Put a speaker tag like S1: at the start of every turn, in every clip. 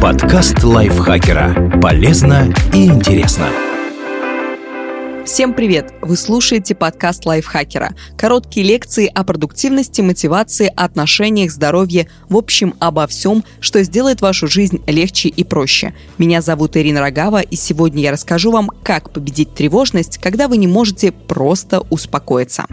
S1: Подкаст лайфхакера. Полезно и интересно.
S2: Всем привет! Вы слушаете подкаст лайфхакера. Короткие лекции о продуктивности, мотивации, отношениях, здоровье, в общем, обо всем, что сделает вашу жизнь легче и проще. Меня зовут Ирина Рогава, и сегодня я расскажу вам, как победить тревожность, когда вы не можете просто успокоиться.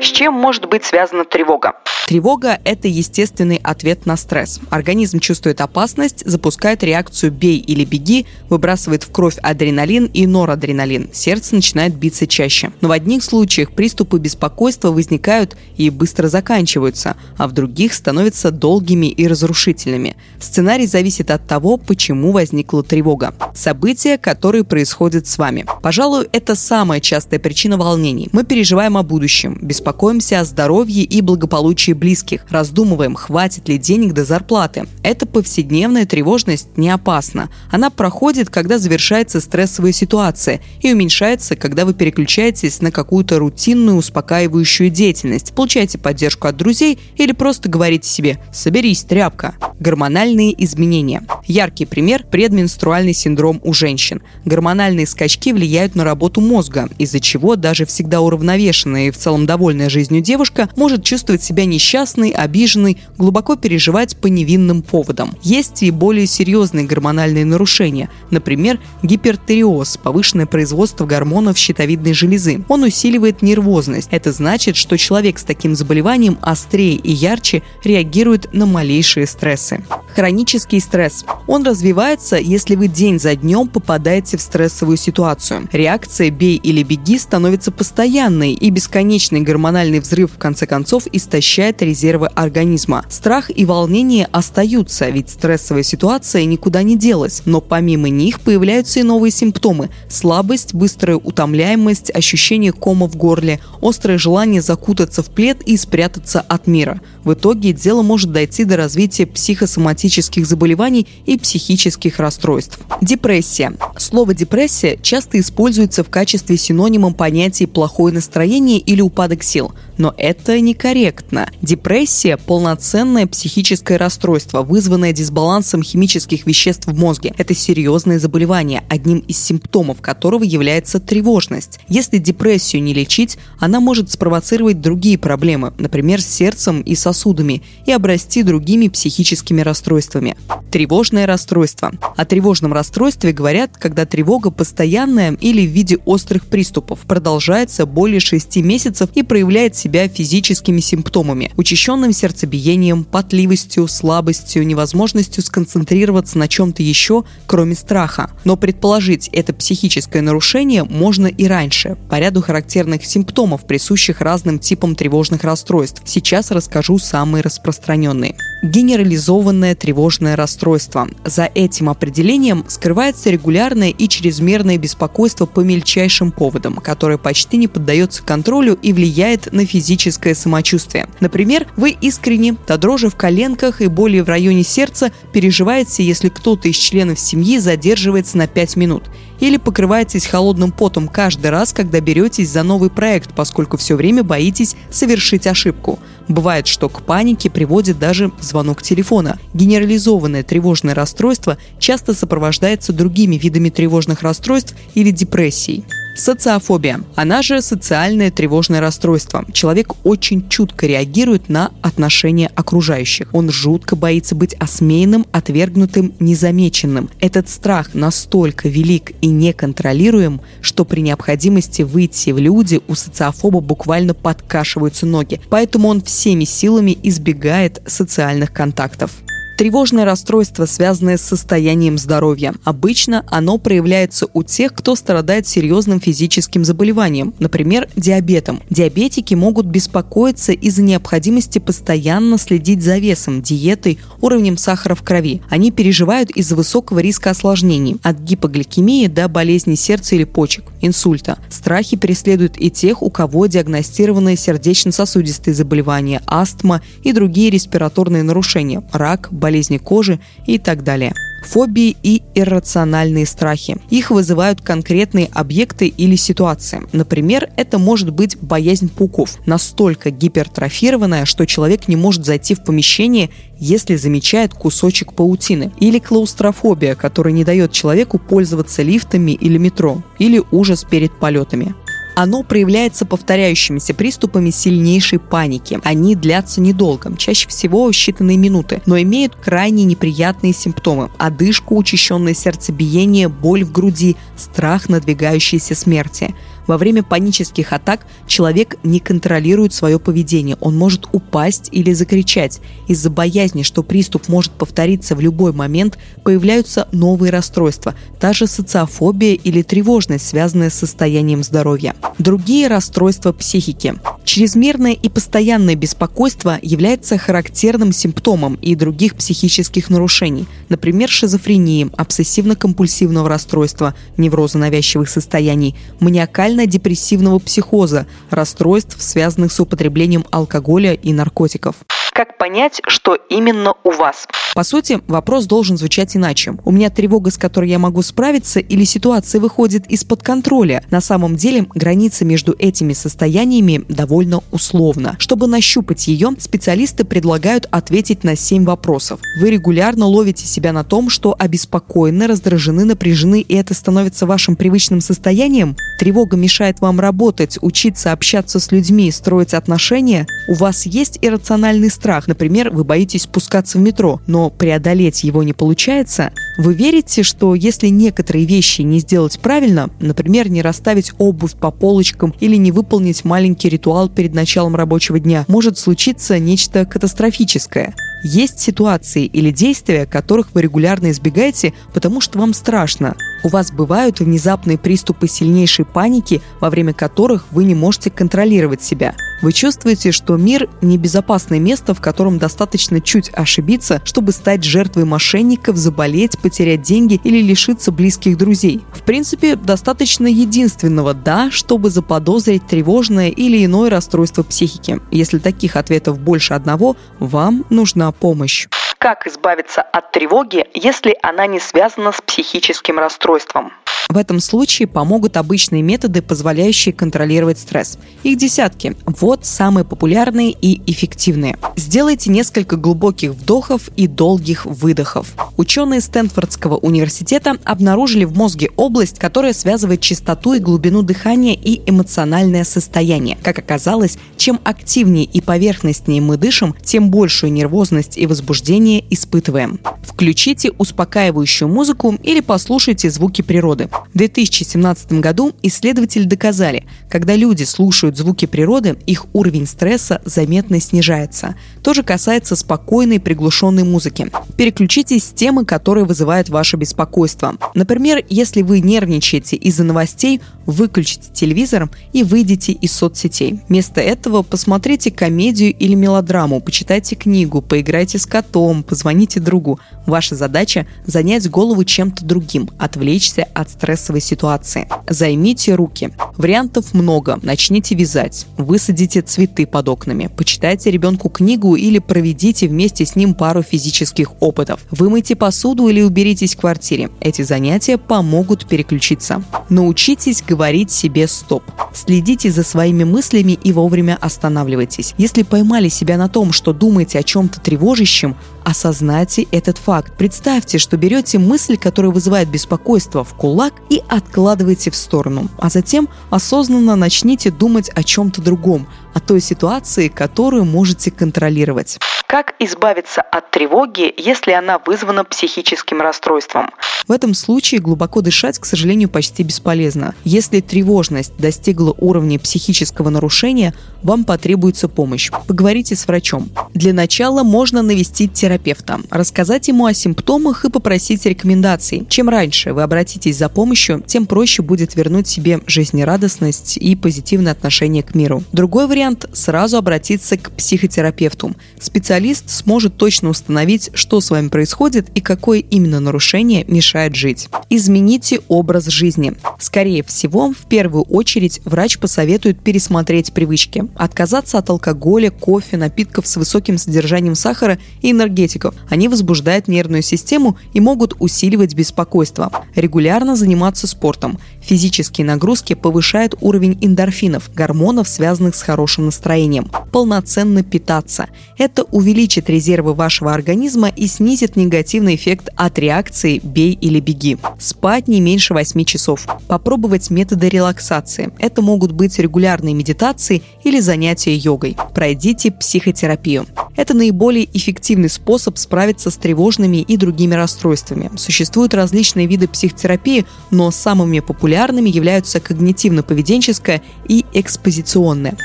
S2: С чем может быть связана тревога? Тревога – это естественный ответ на стресс. Организм чувствует опасность, запускает реакцию «бей или беги», выбрасывает в кровь адреналин и норадреналин. Сердце начинает биться чаще. Но в одних случаях приступы беспокойства возникают и быстро заканчиваются, а в других становятся долгими и разрушительными. Сценарий зависит от того, почему возникла тревога. События, которые происходят с вами. Пожалуй, это самая частая причина волнений. Мы переживаем о будущем, беспокоимся о здоровье и благополучии близких, раздумываем, хватит ли денег до зарплаты. Эта повседневная тревожность не опасна. Она проходит, когда завершается стрессовая ситуация и уменьшается, когда вы переключаетесь на какую-то рутинную успокаивающую деятельность, получаете поддержку от друзей или просто говорите себе «соберись, тряпка». Гормональные изменения. Яркий пример – предменструальный синдром у женщин. Гормональные скачки влияют на работу мозга, из-за чего даже всегда уравновешенная и в целом довольная жизнью девушка может чувствовать себя несчастной обиженный, глубоко переживать по невинным поводам. Есть и более серьезные гормональные нарушения, например, гипертериоз, повышенное производство гормонов щитовидной железы. Он усиливает нервозность. Это значит, что человек с таким заболеванием острее и ярче реагирует на малейшие стрессы. Хронический стресс. Он развивается, если вы день за днем попадаете в стрессовую ситуацию. Реакция «бей или беги» становится постоянной, и бесконечный гормональный взрыв в конце концов истощает резервы организма. Страх и волнение остаются, ведь стрессовая ситуация никуда не делась, но помимо них появляются и новые симптомы – слабость, быстрая утомляемость, ощущение кома в горле, острое желание закутаться в плед и спрятаться от мира. В итоге дело может дойти до развития психосоматических заболеваний и психических расстройств. Депрессия. Слово «депрессия» часто используется в качестве синонима понятия «плохое настроение» или «упадок сил», difícil. Но это некорректно. Депрессия – полноценное психическое расстройство, вызванное дисбалансом химических веществ в мозге. Это серьезное заболевание, одним из симптомов которого является тревожность. Если депрессию не лечить, она может спровоцировать другие проблемы, например, с сердцем и сосудами, и обрасти другими психическими расстройствами. Тревожное расстройство. О тревожном расстройстве говорят, когда тревога постоянная или в виде острых приступов продолжается более 6 месяцев и проявляет себя физическими симптомами, учащенным сердцебиением, потливостью, слабостью, невозможностью сконцентрироваться на чем-то еще, кроме страха. Но предположить это психическое нарушение можно и раньше, по ряду характерных симптомов, присущих разным типам тревожных расстройств. Сейчас расскажу самые распространенные. Генерализованное тревожное расстройство. За этим определением скрывается регулярное и чрезмерное беспокойство по мельчайшим поводам, которое почти не поддается контролю и влияет на физическое самочувствие. Например, вы искренне, до дрожи в коленках и боли в районе сердца переживаете, если кто-то из членов семьи задерживается на 5 минут – или покрываетесь холодным потом каждый раз, когда беретесь за новый проект, поскольку все время боитесь совершить ошибку. Бывает, что к панике приводит даже звонок телефона. Генерализованное тревожное расстройство часто сопровождается другими видами тревожных расстройств или депрессией. Социофобия. Она же социальное тревожное расстройство. Человек очень чутко реагирует на отношения окружающих. Он жутко боится быть осмеянным, отвергнутым, незамеченным. Этот страх настолько велик и неконтролируем, что при необходимости выйти в люди у социофоба буквально подкашиваются ноги. Поэтому он всеми силами избегает социальных контактов. Тревожное расстройство, связанное с состоянием здоровья. Обычно оно проявляется у тех, кто страдает серьезным физическим заболеванием, например, диабетом. Диабетики могут беспокоиться из-за необходимости постоянно следить за весом, диетой, уровнем сахара в крови. Они переживают из-за высокого риска осложнений, от гипогликемии до болезни сердца или почек, инсульта. Страхи преследуют и тех, у кого диагностированы сердечно-сосудистые заболевания, астма и другие респираторные нарушения, рак, болезни кожи и так далее. Фобии и иррациональные страхи. Их вызывают конкретные объекты или ситуации. Например, это может быть боязнь пауков, настолько гипертрофированная, что человек не может зайти в помещение, если замечает кусочек паутины. Или клаустрофобия, которая не дает человеку пользоваться лифтами или метро. Или ужас перед полетами. Оно проявляется повторяющимися приступами сильнейшей паники. Они длятся недолго, чаще всего считанные минуты, но имеют крайне неприятные симптомы. Одышку, учащенное сердцебиение, боль в груди, страх надвигающейся смерти – во время панических атак человек не контролирует свое поведение. Он может упасть или закричать. Из-за боязни, что приступ может повториться в любой момент, появляются новые расстройства, та же социофобия или тревожность, связанная с состоянием здоровья. Другие расстройства психики. Чрезмерное и постоянное беспокойство является характерным симптомом и других психических нарушений, например, шизофрении, обсессивно-компульсивного расстройства, невроза навязчивых состояний, маниакального маниакально-депрессивного психоза, расстройств, связанных с употреблением алкоголя и наркотиков.
S3: Как понять, что именно у вас?
S2: По сути, вопрос должен звучать иначе. У меня тревога, с которой я могу справиться, или ситуация выходит из-под контроля. На самом деле, граница между этими состояниями довольно условна. Чтобы нащупать ее, специалисты предлагают ответить на 7 вопросов. Вы регулярно ловите себя на том, что обеспокоены, раздражены, напряжены, и это становится вашим привычным состоянием? Тревога мешает вам работать, учиться, общаться с людьми, строить отношения? У вас есть иррациональный страх, например, вы боитесь спускаться в метро, но преодолеть его не получается, вы верите, что если некоторые вещи не сделать правильно, например, не расставить обувь по полочкам или не выполнить маленький ритуал перед началом рабочего дня, может случиться нечто катастрофическое? Есть ситуации или действия, которых вы регулярно избегаете, потому что вам страшно. У вас бывают внезапные приступы сильнейшей паники, во время которых вы не можете контролировать себя. Вы чувствуете, что мир – небезопасное место, в котором достаточно чуть ошибиться, чтобы стать жертвой мошенников, заболеть, потерять деньги или лишиться близких друзей. В принципе, достаточно единственного «да», чтобы заподозрить тревожное или иное расстройство психики. Если таких ответов больше одного, вам нужна помощь.
S3: Как избавиться от тревоги, если она не связана с психическим расстройством?
S2: В этом случае помогут обычные методы, позволяющие контролировать стресс. Их десятки. Вот самые популярные и эффективные. Сделайте несколько глубоких вдохов и долгих выдохов. Ученые Стэнфордского университета обнаружили в мозге область, которая связывает частоту и глубину дыхания и эмоциональное состояние. Как оказалось, чем активнее и поверхностнее мы дышим, тем большую нервозность и возбуждение испытываем. Включите успокаивающую музыку или послушайте звуки природы. В 2017 году исследователи доказали, когда люди слушают звуки природы, их уровень стресса заметно снижается. То же касается спокойной приглушенной музыки. Переключитесь с темы, которые вызывают ваше беспокойство. Например, если вы нервничаете из-за новостей, выключите телевизор и выйдите из соцсетей. Вместо этого посмотрите комедию или мелодраму, почитайте книгу, поиграйте с котом, позвоните другу. Ваша задача – занять голову чем-то другим, отвлечься от стрессовой ситуации. Займите руки. Вариантов много. Начните вязать. Высадите цветы под окнами. Почитайте ребенку книгу или проведите вместе с ним пару физических опытов. Вымойте посуду или уберитесь в квартире. Эти занятия помогут переключиться. Научитесь говорить себе «стоп». Следите за своими мыслями и вовремя останавливайтесь. Если поймали себя на том, что думаете о чем-то тревожащем, осознайте этот факт. Представьте, что берете мысль, которая вызывает беспокойство, в кулак и откладываете в сторону. А затем осознанно начните думать о чем-то другом, о той ситуации, которую можете контролировать.
S3: Как избавиться от тревоги, если она вызвана психическим расстройством?
S2: В этом случае глубоко дышать, к сожалению, почти бесполезно. Если тревожность достигла уровня психического нарушения, вам потребуется помощь. Поговорите с врачом. Для начала можно навестить терапевта, рассказать ему о симптомах и попросить рекомендаций. Чем раньше вы обратитесь за помощью, тем проще будет вернуть себе жизнерадостность и позитивное отношение к миру. Другой вариант вариант – сразу обратиться к психотерапевту. Специалист сможет точно установить, что с вами происходит и какое именно нарушение мешает жить. Измените образ жизни. Скорее всего, в первую очередь врач посоветует пересмотреть привычки, отказаться от алкоголя, кофе, напитков с высоким содержанием сахара и энергетиков. Они возбуждают нервную систему и могут усиливать беспокойство. Регулярно заниматься спортом. Физические нагрузки повышают уровень эндорфинов, гормонов, связанных с хорошим настроением. Полноценно питаться. Это увеличит резервы вашего организма и снизит негативный эффект от реакции «бей или беги». Спать не меньше 8 часов. Попробовать методы релаксации. Это могут быть регулярные медитации или занятия йогой. Пройдите психотерапию. Это наиболее эффективный способ справиться с тревожными и другими расстройствами. Существуют различные виды психотерапии, но самыми популярными являются когнитивно-поведенческая и экспозиционная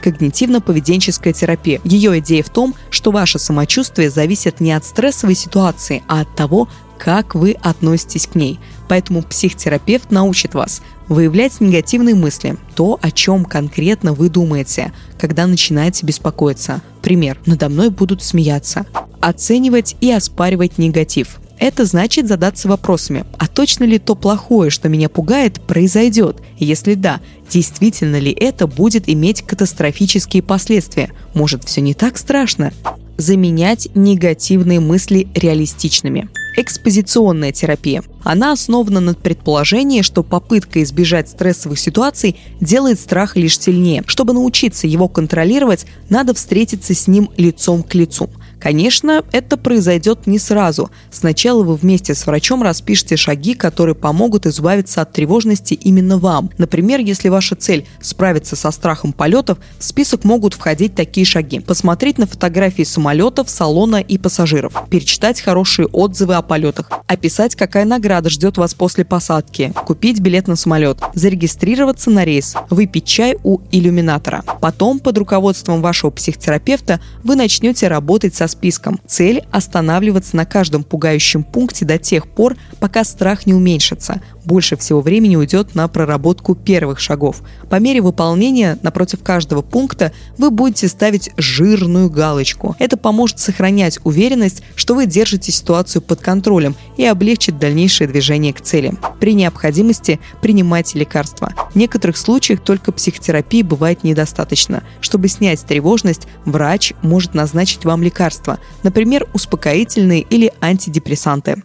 S2: когнитивно-поведенческая терапия. Ее идея в том, что ваше самочувствие зависит не от стрессовой ситуации, а от того, как вы относитесь к ней. Поэтому психотерапевт научит вас выявлять негативные мысли, то, о чем конкретно вы думаете, когда начинаете беспокоиться. Пример. Надо мной будут смеяться. Оценивать и оспаривать негатив. Это значит задаться вопросами, а точно ли то плохое, что меня пугает, произойдет? Если да, действительно ли это будет иметь катастрофические последствия? Может, все не так страшно? Заменять негативные мысли реалистичными экспозиционная терапия. Она основана на предположении, что попытка избежать стрессовых ситуаций делает страх лишь сильнее. Чтобы научиться его контролировать, надо встретиться с ним лицом к лицу. Конечно, это произойдет не сразу. Сначала вы вместе с врачом распишите шаги, которые помогут избавиться от тревожности именно вам. Например, если ваша цель – справиться со страхом полетов, в список могут входить такие шаги. Посмотреть на фотографии самолетов, салона и пассажиров. Перечитать хорошие отзывы о полетах. Описать, какая награда ждет вас после посадки. Купить билет на самолет. Зарегистрироваться на рейс. Выпить чай у иллюминатора. Потом, под руководством вашего психотерапевта, вы начнете работать со списком. Цель – останавливаться на каждом пугающем пункте до тех пор, пока страх не уменьшится. Больше всего времени уйдет на проработку первых шагов. По мере выполнения напротив каждого пункта вы будете ставить жирную галочку. Это поможет сохранять уверенность, что вы держите ситуацию под контролем и облегчит дальнейшее движение к цели. При необходимости принимайте лекарства. В некоторых случаях только психотерапии бывает недостаточно. Чтобы снять тревожность, врач может назначить вам лекарства, например, успокоительные или антидепрессанты.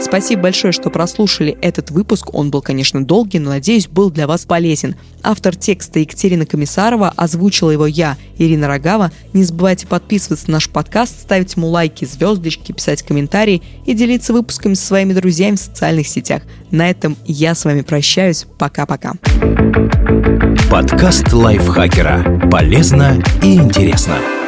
S2: Спасибо большое, что прослушали этот выпуск. Он был, конечно, долгий, но, надеюсь, был для вас полезен. Автор текста Екатерина Комиссарова, озвучила его я, Ирина Рогава. Не забывайте подписываться на наш подкаст, ставить ему лайки, звездочки, писать комментарии и делиться выпусками со своими друзьями в социальных сетях. На этом я с вами прощаюсь. Пока-пока.
S1: Подкаст лайфхакера. Полезно и интересно.